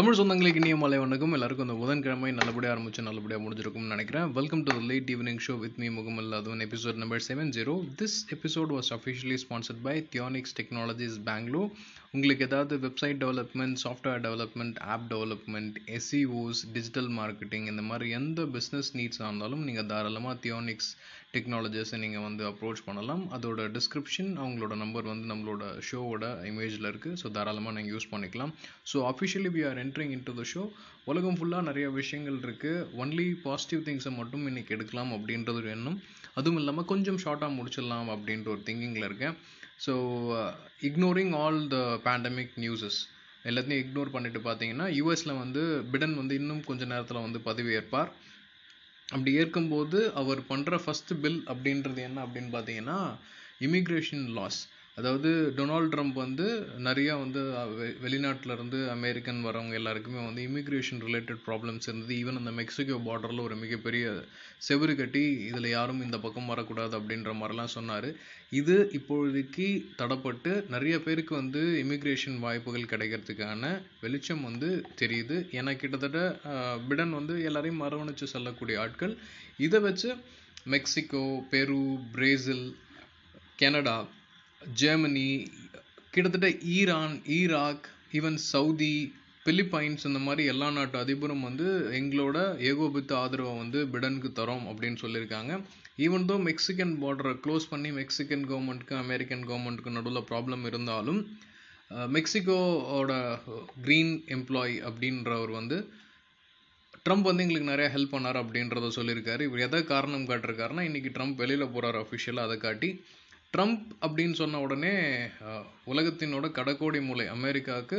தமிழ் சொந்தங்களுக்கு இனிய மலை வணக்கம். எல்லாருக்கும் அந்த புதன்கிழமை நல்லபடியாக ஆரம்பிச்சு நல்லபடியாக முடிஞ்சிருக்கும்னு நினைக்கிறேன். Welcome to the late evening show with me முகமல் அதுவன் episode number seven zero this episode was officially sponsored by தியானிக்ஸ் technologies Bangalore உங்களுக்கு ஏதாவது website development software development app development SEOs digital marketing இந்த மாதிரி எந்த பிஸ்னஸ் நீட்ஸாக இருந்தாலும் நீங்கள் தாராளமாக தியோனிக்ஸ் டெக்னாலஜிஸை நீங்கள் வந்து அப்ரோச் பண்ணலாம். அதோட டிஸ்கிரிப்ஷன் அவங்களோட நம்பர் வந்து நம்மளோட ஷோவோட இமேஜில் இருக்குது ஸோ தாராளமாக நீங்கள் யூஸ் பண்ணிக்கலாம். So officially we are entering into the show உலகம் ஃபுல்லாக நிறைய விஷயங்கள் இருக்குது ஒன்லி பாசிட்டிவ் திங்ஸை மட்டும் இன்றைக்கி எடுக்கலாம் அப்படின்றது ஒரு எண்ணம். அதுவும் இல்லாமல் கொஞ்சம் ஷார்ட்டாக முடிச்சிடலாம் அப்படின்ற ஒரு திங்கிங்கில் இருக்கேன். So ignoring all the pandemic newses எல்லாத்தையும் இக்னோர் பண்ணிட்டு பார்த்தீங்கன்னா யூஎஸில் வந்து பிடன் வந்து இன்னும் கொஞ்ச நேரத்தில் வந்து பதவி ஏற்பார். அப்படி ஏற்கும்போது அவர் பண்ணுற ஃபஸ்ட்டு பில் அப்படின்றது என்ன அப்படின்னு பார்த்தீங்கன்னா இமிக்ரேஷன் லாஸ் அதாவது டொனால்ட் ட்ரம்ப் வந்து நிறையா வந்து வெளிநாட்டிலேருந்து இருந்து அமெரிக்கன் வரவங்க எல்லாருக்குமே வந்து இமிக்ரேஷன் ரிலேட்டட் ப்ராப்ளம்ஸ் இருந்தது. ஈவன் அந்த மெக்சிகோ பார்டரில் ஒரு மிகப்பெரிய செவரு கட்டி இதில் யாரும் இந்த பக்கம் வரக்கூடாது அப்படின்ற மாதிரிலாம் சொன்னார். இது இப்பொழுதைக்கு தடப்பட்டு நிறைய பேருக்கு வந்து இமிக்ரேஷன் வாய்ப்புகள் கிடைக்கிறதுக்கான வெளிச்சம் வந்து தெரியுது. ஏன்னா கிட்டத்தட்ட பிடன் வந்து எல்லாரையும் மரவணைச்சு செல்லக்கூடிய ஆட்கள். இதை வச்சு Mexico Peru Brazil Canada Germany கிட்டத்தட்ட Iran Iraq even Saudi Philippines இந்த மாதிரி எல்லா நாட்டு அதிபரும் வந்து எங்களோட ஏகோபித்த ஆதரவை வந்து பிடனுக்கு தரோம் அப்படின்னு சொல்லியிருக்காங்க. ஈவன் தோ மெக்சிகன் பார்டரை க்ளோஸ் பண்ணி மெக்சிகன் கவர்மெண்ட்டுக்கு அமெரிக்கன் கவர்மெண்ட்டுக்கு நடுவில் ப்ராப்ளம் இருந்தாலும் மெக்சிகோவோட க்ரீன் எம்ப்ளாயி அப்படின்றவர் வந்து ட்ரம்ப் வந்து எங்களுக்கு நிறைய ஹெல்ப் பண்ணார் அப்படின்றத சொல்லியிருக்காரு. இவர் எதை காரணம் காட்டிருக்காருன்னா இன்றைக்கி ட்ரம்ப் வெளியில் போகிறார் அஃபிஷியலாக அதை காட்டி. ட்ரம்ப் அப்படின்னு சொன்ன உடனே உலகத்தினோட கடைக்கோடி மூலை அமெரிக்காவுக்கு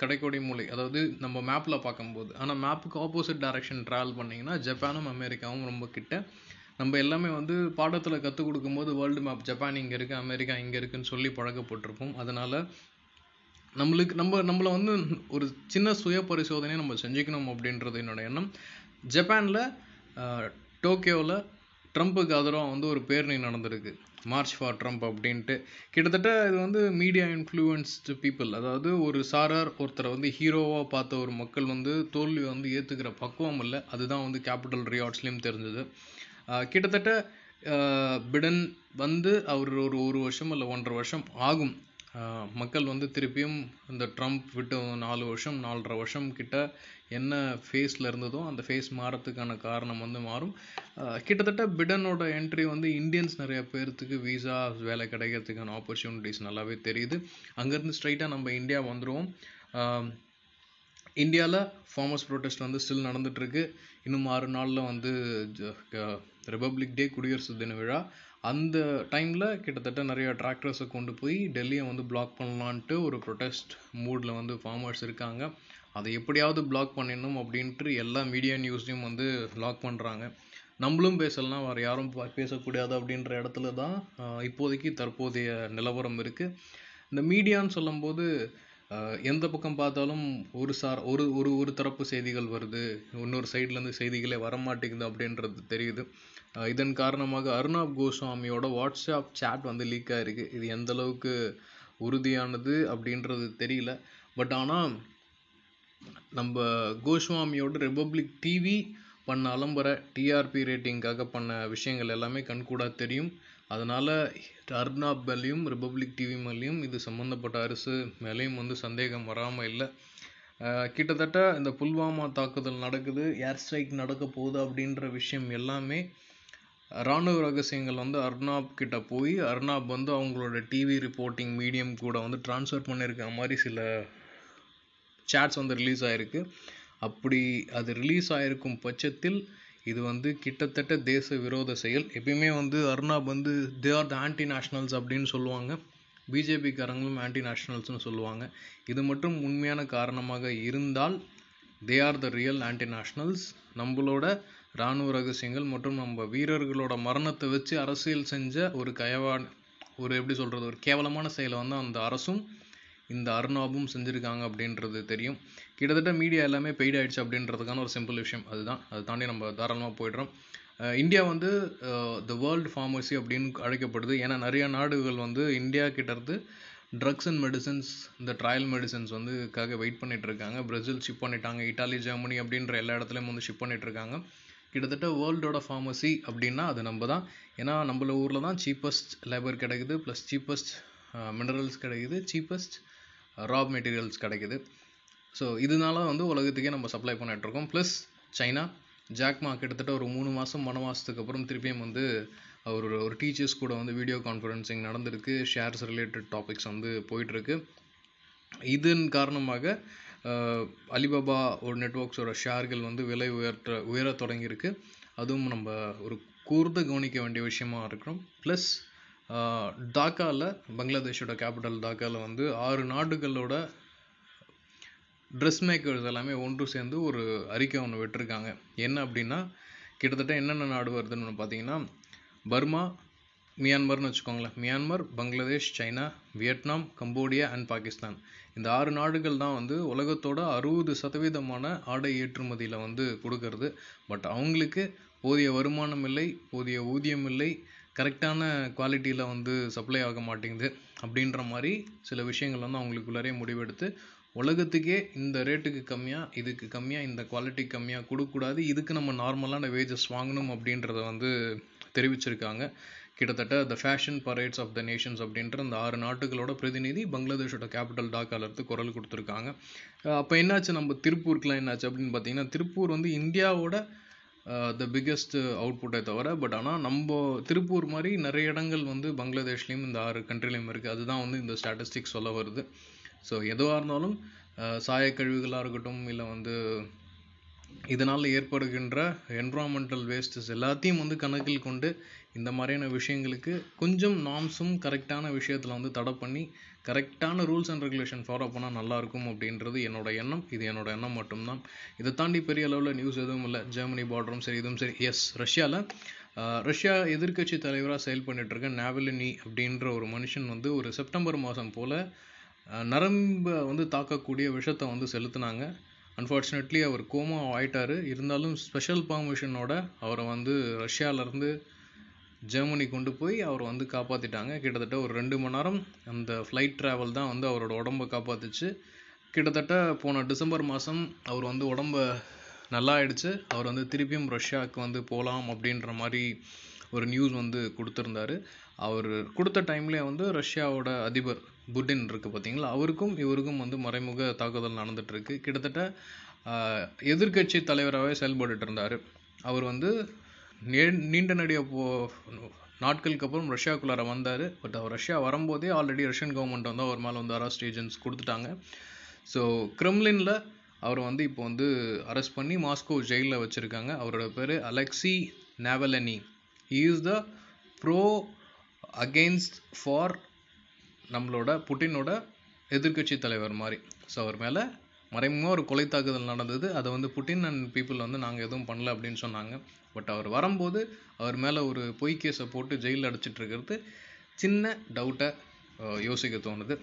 கடைக்கோடி மூலை அதாவது நம்ம மேப்பில் பார்க்கும்போது. ஆனால் மேப்புக்கு ஆப்போசிட் டைரக்ஷன் ட்ராவல் பண்ணிங்கன்னா ஜப்பானும் அமெரிக்காவும் ரொம்ப கிட்ட. நம்ம எல்லாமே வந்து பாடத்தில் கற்றுக் கொடுக்கும்போது வேர்ல்டு மேப் ஜப்பான் இங்கே இருக்குது அமெரிக்கா இங்கே இருக்குன்னு சொல்லி பழக்கப்பட்டிருப்போம். அதனால் நம்மளுக்கு நம்ம நம்மளை வந்து ஒரு சின்ன சுய பரிசோதனையை நம்ம செஞ்சுக்கணும் அப்படின்றது என்னோட எண்ணம். ஜப்பானில் டோக்கியோவில் ட்ரம்ப்புக்கு ஆதரவாக வந்து ஒரு பேரணி நடந்திருக்கு. மார்ச் ஃபார் ட்ரம்ப் அப்படின்ட்டு. கிட்டத்தட்ட இது வந்து மீடியா இன்ஃப்ளூயன்ஸ்டு பீப்புள் அதாவது ஒரு சாரார் ஒருத்தரை வந்து ஹீரோவாக பார்த்த ஒரு மக்கள் வந்து தோல்வி வந்து ஏற்றுக்கிற பக்குவம் இல்லை. அதுதான் வந்து கேபிட்டல் ரியார்ட்ஸ்லேயும் தெரிஞ்சது. கிட்டத்தட்ட பிடன் வந்து அவர் ஒரு ஒரு வருஷம் இல்லை ஒன்றரை வருஷம் ஆகும். மக்கள் வந்து திருப்பியும் இந்த ட்ரம்ப் விட்டு நாலு வருஷம் நாலரை வருஷம் கிட்ட என்ன ஃபேஸில் இருந்ததோ அந்த ஃபேஸ் மாறத்துக்கான காரணம் வந்து மாறும். கிட்டத்தட்ட பிடனோட என்ட்ரி வந்து இந்தியன்ஸ் நிறைய பேர்த்துக்கு விசா வேலை கிடைக்கிறதுக்கான ஆப்பர்ச்சுனிட்டிஸ் நல்லாவே தெரியுது. அங்கேருந்து ஸ்ட்ரைட்டாக நம்ம இந்தியா வந்துடுவோம் இந்தியாவில் ஃபார்மர்ஸ் ப்ரொட்டஸ்ட் வந்து ஸ்டில் நடந்துகிட்ருக்கு இன்னும் ஆறு நாளில் வந்து ரிபப்ளிக் டே குடியரசு தின விழா. அந்த டைமில் கிட்டத்தட்ட நிறைய டிராக்டர்ஸை கொண்டு போய் டெல்லியை வந்து பிளாக் பண்ணலான்ட்டு ஒரு ப்ரொடெஸ்ட் மூடில் வந்து ஃபார்மர்ஸ் இருக்காங்க. அதை எப்படியாவது பிளாக் பண்ணிடணும் அப்படின்ட்டு எல்லா மீடியா நியூஸ்லையும் வந்து லாக் பண்ணுறாங்க நம்மளும் பேசலாம் வேறு யாரும் பா- பேசக்கூடாது அப்படின்ற இடத்துல தான் இப்போதைக்கு தற்போதைய நிலவரம் இருக்குது இந்த மீடியான்னு சொல்லும்போது எந்த பக்கம் பார்த்தாலும் ஒரு சார் ஒரு ஒரு ஒரு தரப்பு செய்திகள் வருது. இன்னொரு சைட்லேருந்து செய்திகளே வரமாட்டேங்குது அப்படின்றது தெரியுது. இதன் காரணமாக அர்ணாப் கோஸ்வாமியோட வாட்ஸ்அப் சேட் வந்து லீக் ஆகிருக்கு இது எந்த அளவுக்கு உறுதியானது அப்படின்றது தெரியல. பட் ஆனால் நம்ம கோஸ்வாமியோட ரிபப்ளிக் டிவி பண்ண அலம்பர டிஆர்பி ரேட்டிங்காக பண்ண விஷயங்கள் எல்லாமே கண்கூடாக தெரியும். அதனால் அர்னாப் மேலேயும் ரிபப்ளிக் டிவி மேலேயும் இது சம்மந்தப்பட்ட அரசு மேலேயும் வந்து சந்தேகம் வராமல் இல்லை. கிட்டத்தட்ட இந்த புல்வாமா தாக்குதல் நடக்குது ஏர் ஸ்ட்ரைக் நடக்க போகுது அப்படின்ற விஷயம் எல்லாமே ராணுவ ரகசியங்கள் வந்து அர்னாப் கிட்ட போய் அர்னாப் வந்து அவங்களோட டிவி ரிப்போர்ட்டிங் மீடியம் கூட வந்து ட்ரான்ஸ்ஃபர் பண்ணியிருக்க மாதிரி சில சேட்ஸ் வந்து ரிலீஸ் ஆகிருக்கு அப்படி அது ரிலீஸ் ஆகிருக்கும் பட்சத்தில் இது வந்து கிட்டத்தட்ட தேச விரோத செயல். எப்பயுமே வந்து அர்னாப் வந்து they are the anti nationals அப்படின்னு சொல்லுவாங்க. பிஜேபிக்காரங்களும் ஆன்டி நேஷ்னல்ஸ்னு சொல்லுவாங்க. இது மட்டும் உண்மையான காரணமாக இருந்தால் they are the real anti nationals நம்மளோட இராணுவ ரகசியங்கள் மற்றும் நம்ம வீரர்களோட மரணத்தை வச்சு அரசியல் செஞ்ச ஒரு கயவான் ஒரு எப்படி சொல்கிறது ஒரு கேவலமான செயலை வந்து அந்த அரசும் இந்த அருணாபும் செஞ்சுருக்காங்க அப்படின்றது தெரியும். கிட்டத்தட்ட மீடியா எல்லாமே பெய்ட் ஆயிடுச்சு அப்படின்றதுக்கான ஒரு சிம்பிள் விஷயம் அதுதான். அதை தாண்டி நம்ம தாராளமாக போயிடுறோம். இந்தியா வந்து த வேர்ல்டு ஃபார்மசி அப்படின்னு அழைக்கப்படுது. ஏன்னா நிறைய நாடுகள் வந்து இந்தியா கிட்டேருந்து ட்ரக்ஸ் அண்ட் மெடிசன்ஸ் இந்த ட்ரையல் மெடிசன்ஸ் வந்து வெயிட் பண்ணிகிட்ருக்காங்க இருக்காங்க. பிரேசில் ஷிப் பண்ணிட்டாங்க இட்டாலி ஜெர்மனி அப்படின்ற எல்லா இடத்துலையும் வந்து ஷிப் பண்ணிகிட்ருக்காங்க இருக்காங்க. கிட்டத்தட்ட வேர்ல்டோட ஃபார்மசி அப்படின்னா அது நம்ம தான் ஏன்னா நம்மள ஊரில் தான் சீப்பஸ்ட் லேபர் கிடைக்குது ப்ளஸ் சீப்பஸ்ட் மினரல்ஸ் கிடைக்குது சீப்பஸ்ட் ரா மெட்டீரியல்ஸ் கிடைக்குது. ஸோ இதனால வந்து உலகத்துக்கே நம்ம சப்ளை பண்ணிகிட்ருக்கோம் ப்ளஸ் சைனா ஜாக்மா கிட்டத்தட்ட ஒரு மூணு மாதம் மன மாதத்துக்கு அப்புறம் திருப்பியும் வந்து அவர் ஒரு ஒரு டீச்சர்ஸ் கூட வந்து வீடியோ கான்ஃபரன்சிங் நடந்திருக்கு. ஷேர்ஸ் ரிலேட்டட் டாபிக்ஸ் வந்து போயிட்டுருக்கு இதன் காரணமாக அலிபாபா ஒரு நெட்ஒர்க்ஸோட ஷேர்கள் வந்து விலை உயர்த்த உயர தொடங்கியிருக்கு. அதுவும் நம்ம ஒரு கூர்ந்து கவனிக்க வேண்டிய விஷயமா இருக்கிறோம் ப்ளஸ் டாக்காவில் பங்களாதேஷோட கேபிட்டல் டாக்காவில் வந்து ஆறு நாடுகளோட ட்ரெஸ் மேக்கர்ஸ் எல்லாமே ஒன்று சேர்ந்து ஒரு அறிக்கை ஒன்று விட்டுருக்காங்க. என்ன அப்படின்னா கிட்டத்தட்ட என்னென்ன நாடு வருதுன்னு பார்த்தீங்கன்னா பர்மா மியான்மர்னு வச்சுக்கோங்களேன். Myanmar Bangladesh China Vietnam Cambodia and Pakistan. இந்த ஆறு நாடுகள் தான் வந்து உலகத்தோட அறுபது சதவீதமான ஆடை ஏற்றுமதியில் வந்து கொடுக்கறது. பட் அவங்களுக்கு போதிய வருமானம் இல்லை போதிய ஊதியம் இல்லை கரெக்டான குவாலிட்டியில் வந்து சப்ளை ஆக மாட்டேங்குது அப்படின்ற மாதிரி சில விஷயங்கள் வந்து அவங்களுக்குள்ளாரே முடிவெடுத்து உலகத்துக்கே இந்த ரேட்டுக்கு கம்மியாக இதுக்கு கம்மியாக இந்த குவாலிட்டி கம்மியாக கொடுக்கக்கூடாது. இதுக்கு நம்ம நார்மலான வேஜஸ் வாங்கணும் அப்படின்றத வந்து தெரிவிச்சிருக்காங்க. கிட்டத்தட்ட the fashion parades of the nations அப்படின்ற அந்த ஆறு நாட்டுகளோட பிரதிநிதி பங்களாதேஷோட கேபிட்டல் டாக்காலருக்கு குரல் கொடுத்துருக்காங்க. அப்போ என்னாச்சு? நம்ம திருப்பூருக்குலாம் என்னாச்சு அப்படின்னு பார்த்தீங்கன்னா திருப்பூர் வந்து இந்தியாவோட த பிக்கெஸ்ட் அவுட்புட்டை தவிர பட் ஆனால் நம்ம திருப்பூர் மாதிரி நிறைய இடங்கள் வந்து பங்களாதேஷ்லேயும் இந்த ஆறு கண்ட்ரிலையும் இருக்குது அதுதான் வந்து இந்த ஸ்டாட்டிஸ்டிக்ஸ் சொல்ல வருது. ஸோ எதுவாக இருந்தாலும் சாயக்கழிவுகளாக இருக்கட்டும் இல்லை வந்து இதனால் ஏற்படுகின்ற என்வரான்மெண்டல் வேஸ்டஸ் எல்லாத்தையும் வந்து கணக்கில் கொண்டு இந்த மாதிரியான விஷயங்களுக்கு கொஞ்சம் நாம்ஸும் கரெக்டான விஷயத்தில் வந்து தடை பண்ணி கரெக்டான ரூல்ஸ் அண்ட் ரெகுலேஷன் ஃபாலோ பண்ணால் நல்லாயிருக்கும் அப்படின்றது என்னோட எண்ணம். இது என்னோட எண்ணம் மட்டும்தான். இதை தாண்டி பெரிய அளவில் நியூஸ் எதுவும் இல்லை. ஜெர்மனி பார்டரும் சரி இதுவும் சரி. எஸ் ரஷ்யாவில் ரஷ்யா எதிர்க்கட்சி தலைவராக செயல் பண்ணிட்டு இருக்க நாவலினி அப்படின்ற ஒரு மனுஷன் வந்து ஒரு செப்டம்பர் மாதம் போல் நரம்பை வந்து தாக்கக்கூடிய விஷத்தை வந்து செலுத்தினாங்க. அன்ஃபார்ச்சுனேட்லி அவர் கோமா ஆயிட்டார். இருந்தாலும் ஸ்பெஷல் பர்மிஷனோட அவரை வந்து ரஷ்யாவிலேருந்து ஜெர்மனி கொண்டு போய் அவர் வந்து காப்பாற்றிட்டாங்க கிட்டத்தட்ட ஒரு ரெண்டு மணி நேரம் அந்த ஃப்ளைட் ட்ராவல் தான் வந்து அவரோட உடம்பை காப்பாற்றுச்சு கிட்டத்தட்ட போன டிசம்பர் மாதம் அவர் வந்து உடம்ப நல்லா ஆயிடுச்சு. அவர் வந்து திருப்பியும் ரஷ்யாவுக்கு வந்து போகலாம் அப்படின்ற மாதிரி ஒரு நியூஸ் வந்து கொடுத்துருந்தாரு. அவர் கொடுத்த டைம்லேயே வந்து ரஷ்யாவோட அதிபர் புட்டின் இருக்குது பார்த்தீங்களா அவருக்கும் இவருக்கும் வந்து மறைமுக தாக்குதல் நடந்துகிட்ருக்கு கிட்டத்தட்ட எதிர்கட்சி தலைவராகவே செயல்பட்டு இருந்தார் அவர் வந்து நீ நீண்ட நடிக போ நாட்களுக்கு அப்புறம் ரஷ்யாவுக்குள்ளார வந்தார். பட் அவர் ரஷ்யா வரும்போதே ஆல்ரெடி ரஷ்யன் கவர்மெண்ட் வந்து அவர் மேலே வந்து அரெஸ்ட் ஏஜென்ட்ஸ் கொடுத்துட்டாங்க. ஸோ கிரெம்லினில் அவர் வந்து இப்போ வந்து அரெஸ்ட் பண்ணி மாஸ்கோ ஜெயிலில் வச்சுருக்காங்க. அவரோட பேர் Alexei Navalny. Is the bro against for நம்மளோட புட்டினோட எதிர்கட்சி தலைவர் மாதிரி. ஸோ அவர் மேலே மறைமுகமாக ஒரு கொலை தாக்குதல் நடந்தது. அதை வந்து புட்டின் அண்ட் பீப்புள் வந்து நாங்கள் எதுவும் பண்ணல அப்படின்னு சொன்னாங்க. பட் அவர் வரும்போது அவர் மேலே ஒரு பொய் கேஸை போட்டு ஜெயிலில் அடைச்சிட்டு இருக்கிறது சின்ன டவுட்டை யோசிக்க தோணுது.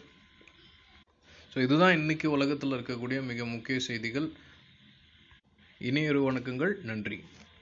ஸோ இதுதான் இன்னைக்கு உலகத்தில் இருக்கக்கூடிய மிக முக்கிய செய்திகள். இனியொரு வணக்கங்கள். நன்றி.